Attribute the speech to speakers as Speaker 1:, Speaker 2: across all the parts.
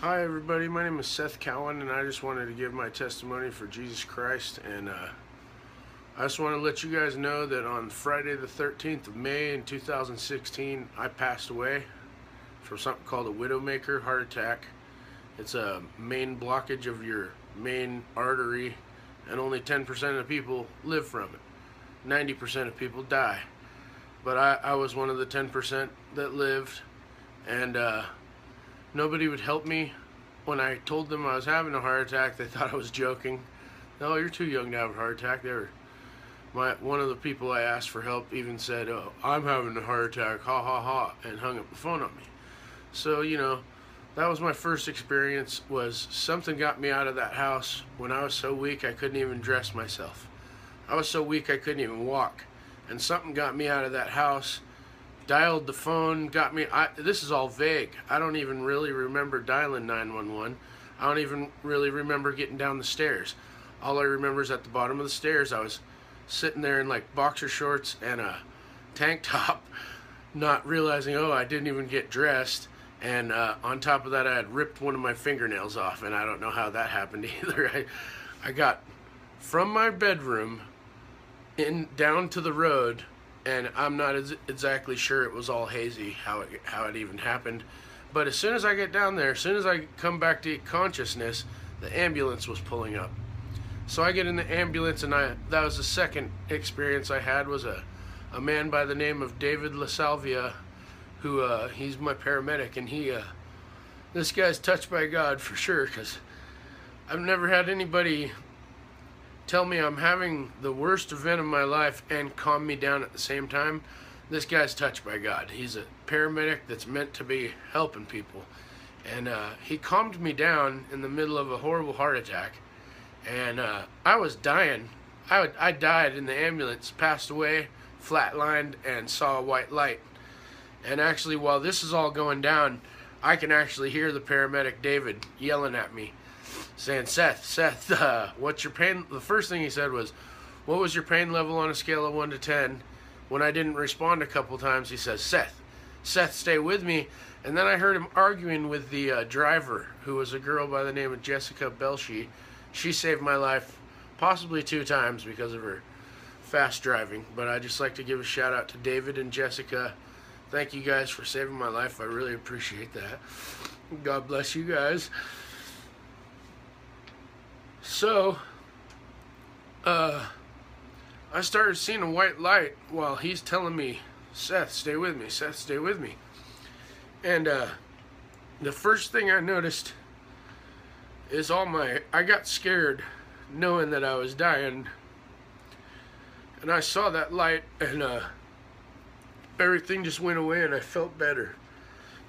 Speaker 1: Hi, everybody. My name is Seth Cowan, and I just wanted to give my testimony for Jesus Christ. And uh, I just want to let you guys know that on Friday, the 13th of May in 2016, I passed away from something called a widowmaker heart attack. It's a main blockage of your main artery, and only 10% of the people live from it. 90% of people die. But I, I was one of the 10% that lived, and uh, nobody would help me. When I told them I was having a heart attack, they thought I was joking. No, you're too young to have a heart attack. They were, my one of the people I asked for help even said, "Oh, I'm having a heart attack." Ha ha ha, and hung up the phone on me. So you know, that was my first experience. Was something got me out of that house when I was so weak I couldn't even dress myself. I was so weak I couldn't even walk, and something got me out of that house dialed the phone, got me. I, this is all vague. I don't even really remember dialing 911. I don't even really remember getting down the stairs. All I remember is at the bottom of the stairs, I was sitting there in like boxer shorts and a tank top, not realizing, oh, I didn't even get dressed. And uh, on top of that, I had ripped one of my fingernails off, and I don't know how that happened either. I, I got from my bedroom in down to the road and I'm not exactly sure it was all hazy how it how it even happened. But as soon as I get down there, as soon as I come back to consciousness, the ambulance was pulling up. So I get in the ambulance, and I that was the second experience I had was a a man by the name of David LaSalvia, who uh, he's my paramedic, and he uh, this guy's touched by God for sure, because I've never had anybody tell me I'm having the worst event of my life and calm me down at the same time, this guy's touched by God. He's a paramedic that's meant to be helping people. And uh, he calmed me down in the middle of a horrible heart attack. And uh, I was dying. I, I died in the ambulance, passed away, flatlined, and saw a white light. And actually, while this is all going down, I can actually hear the paramedic David yelling at me saying, Seth, Seth, uh, what's your pain? The first thing he said was, What was your pain level on a scale of 1 to 10? When I didn't respond a couple times, he says, Seth, Seth, stay with me. And then I heard him arguing with the uh, driver, who was a girl by the name of Jessica Belshi. She saved my life possibly two times because of her fast driving. But I just like to give a shout out to David and Jessica. Thank you guys for saving my life. I really appreciate that. God bless you guys. So, uh, I started seeing a white light while he's telling me, Seth, stay with me, Seth, stay with me. And, uh, the first thing I noticed is all my, I got scared knowing that I was dying. And I saw that light and, uh, everything just went away and I felt better.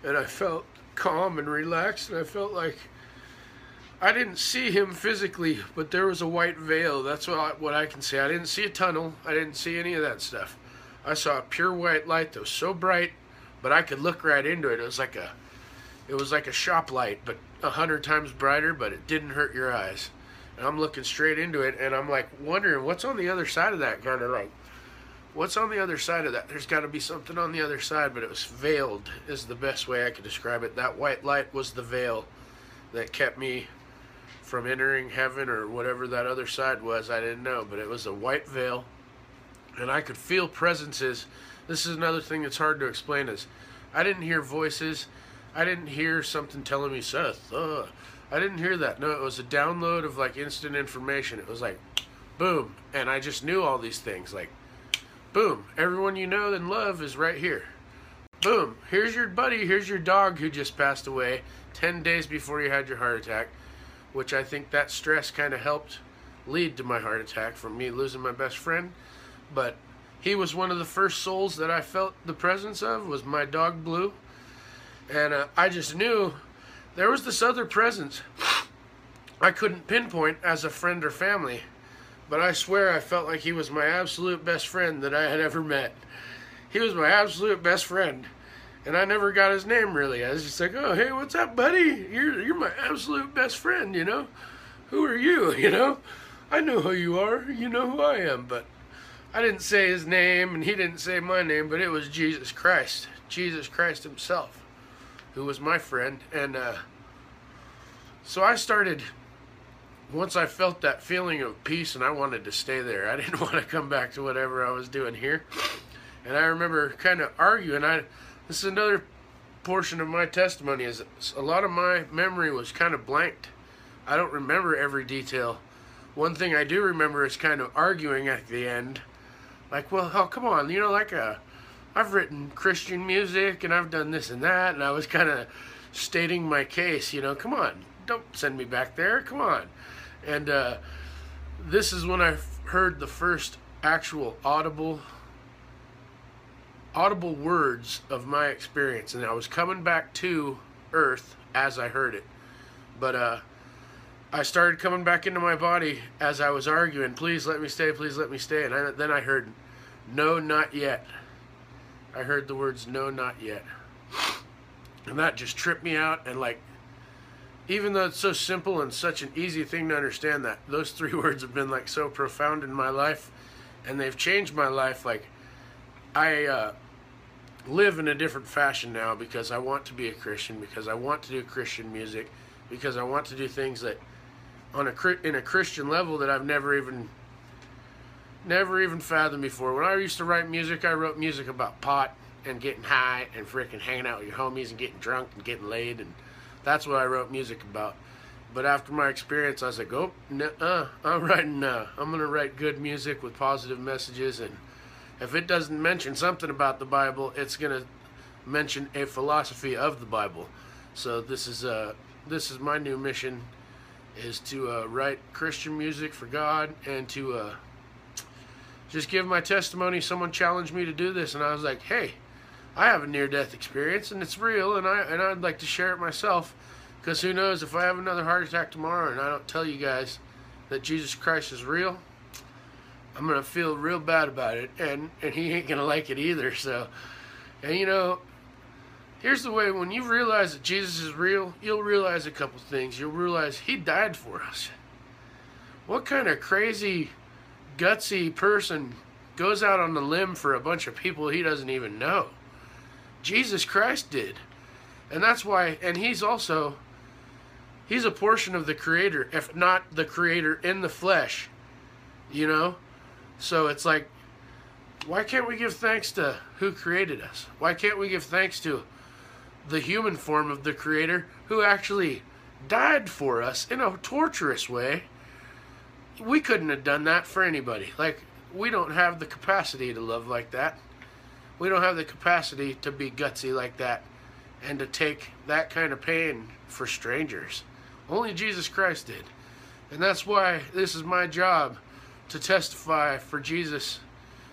Speaker 1: And I felt calm and relaxed and I felt like, I didn't see him physically, but there was a white veil. That's what I, what I can see. I didn't see a tunnel. I didn't see any of that stuff. I saw a pure white light that was so bright, but I could look right into it. It was like a, it was like a shop light, but a hundred times brighter. But it didn't hurt your eyes. And I'm looking straight into it, and I'm like wondering what's on the other side of that. Kind of like, what's on the other side of that? There's got to be something on the other side, but it was veiled. Is the best way I could describe it. That white light was the veil that kept me from entering heaven or whatever that other side was. I didn't know, but it was a white veil, and I could feel presences. This is another thing that's hard to explain. Is I didn't hear voices. I didn't hear something telling me Seth. Uh, I didn't hear that. No, it was a download of like instant information. It was like, boom, and I just knew all these things. Like, boom, everyone you know and love is right here. Boom, here's your buddy. Here's your dog who just passed away ten days before you had your heart attack which I think that stress kind of helped lead to my heart attack from me losing my best friend. But he was one of the first souls that I felt the presence of was my dog Blue, and uh, I just knew there was this other presence I couldn't pinpoint as a friend or family, but I swear I felt like he was my absolute best friend that I had ever met. He was my absolute best friend. And I never got his name really. I was just like, "Oh, hey, what's up, buddy? You're you're my absolute best friend, you know? Who are you, you know? I know who you are. You know who I am, but I didn't say his name and he didn't say my name, but it was Jesus Christ. Jesus Christ himself who was my friend and uh so I started once I felt that feeling of peace and I wanted to stay there. I didn't want to come back to whatever I was doing here. And I remember kind of arguing. I this is another portion of my testimony is a lot of my memory was kind of blanked. I don't remember every detail. One thing I do remember is kind of arguing at the end. Like, well, oh, come on, you know, like a, uh, I've written Christian music and I've done this and that, and I was kind of stating my case, you know, come on, don't send me back there, come on. And uh, this is when I heard the first actual audible audible words of my experience and I was coming back to earth as I heard it. But uh I started coming back into my body as I was arguing, please let me stay, please let me stay. And I, then I heard, no, not yet. I heard the words, no, not yet. And that just tripped me out. And like, even though it's so simple and such an easy thing to understand, that those three words have been like so profound in my life and they've changed my life. Like, I uh, live in a different fashion now because I want to be a Christian, because I want to do Christian music, because I want to do things that on a in a Christian level that I've never even never even fathomed before. When I used to write music, I wrote music about pot and getting high and freaking hanging out with your homies and getting drunk and getting laid and that's what I wrote music about. But after my experience, I was like, oh, uh, I'm writing, uh, I'm gonna write good music with positive messages, and if it doesn't mention something about the Bible, it's gonna mention a philosophy of the Bible. So this is uh, this is my new mission is to uh, write Christian music for God and to uh, just give my testimony. Someone challenged me to do this, and I was like, "Hey, I have a near-death experience, and it's real, and I and I'd like to share it myself, because who knows if I have another heart attack tomorrow and I don't tell you guys that Jesus Christ is real." I'm gonna feel real bad about it, and and he ain't gonna like it either. So, and you know, Here's the way when you realize that Jesus is real, you'll realize a couple things. You'll realize he died for us. What kind of crazy, gutsy person goes out on the limb for a bunch of people he doesn't even know? Jesus Christ did. And that's why, and he's also, he's a portion of the Creator, if not the Creator in the flesh. You know? So it's like, why can't we give thanks to who created us? Why can't we give thanks to the human form of the Creator who actually died for us in a torturous way. We couldn't have done that for anybody. Like, we don't have the capacity to love like that. We don't have the capacity to be gutsy like that and to take that kind of pain for strangers. Only Jesus Christ did. And that's why this is my job to testify for Jesus,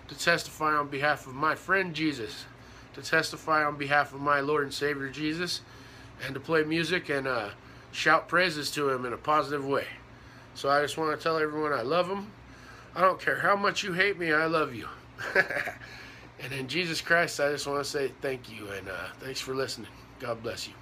Speaker 1: to testify on behalf of my friend Jesus to testify on behalf of my Lord and Savior Jesus and to play music and uh, shout praises to Him in a positive way. So I just want to tell everyone I love them. I don't care how much you hate me, I love you. and in Jesus Christ, I just want to say thank you and uh, thanks for listening. God bless you.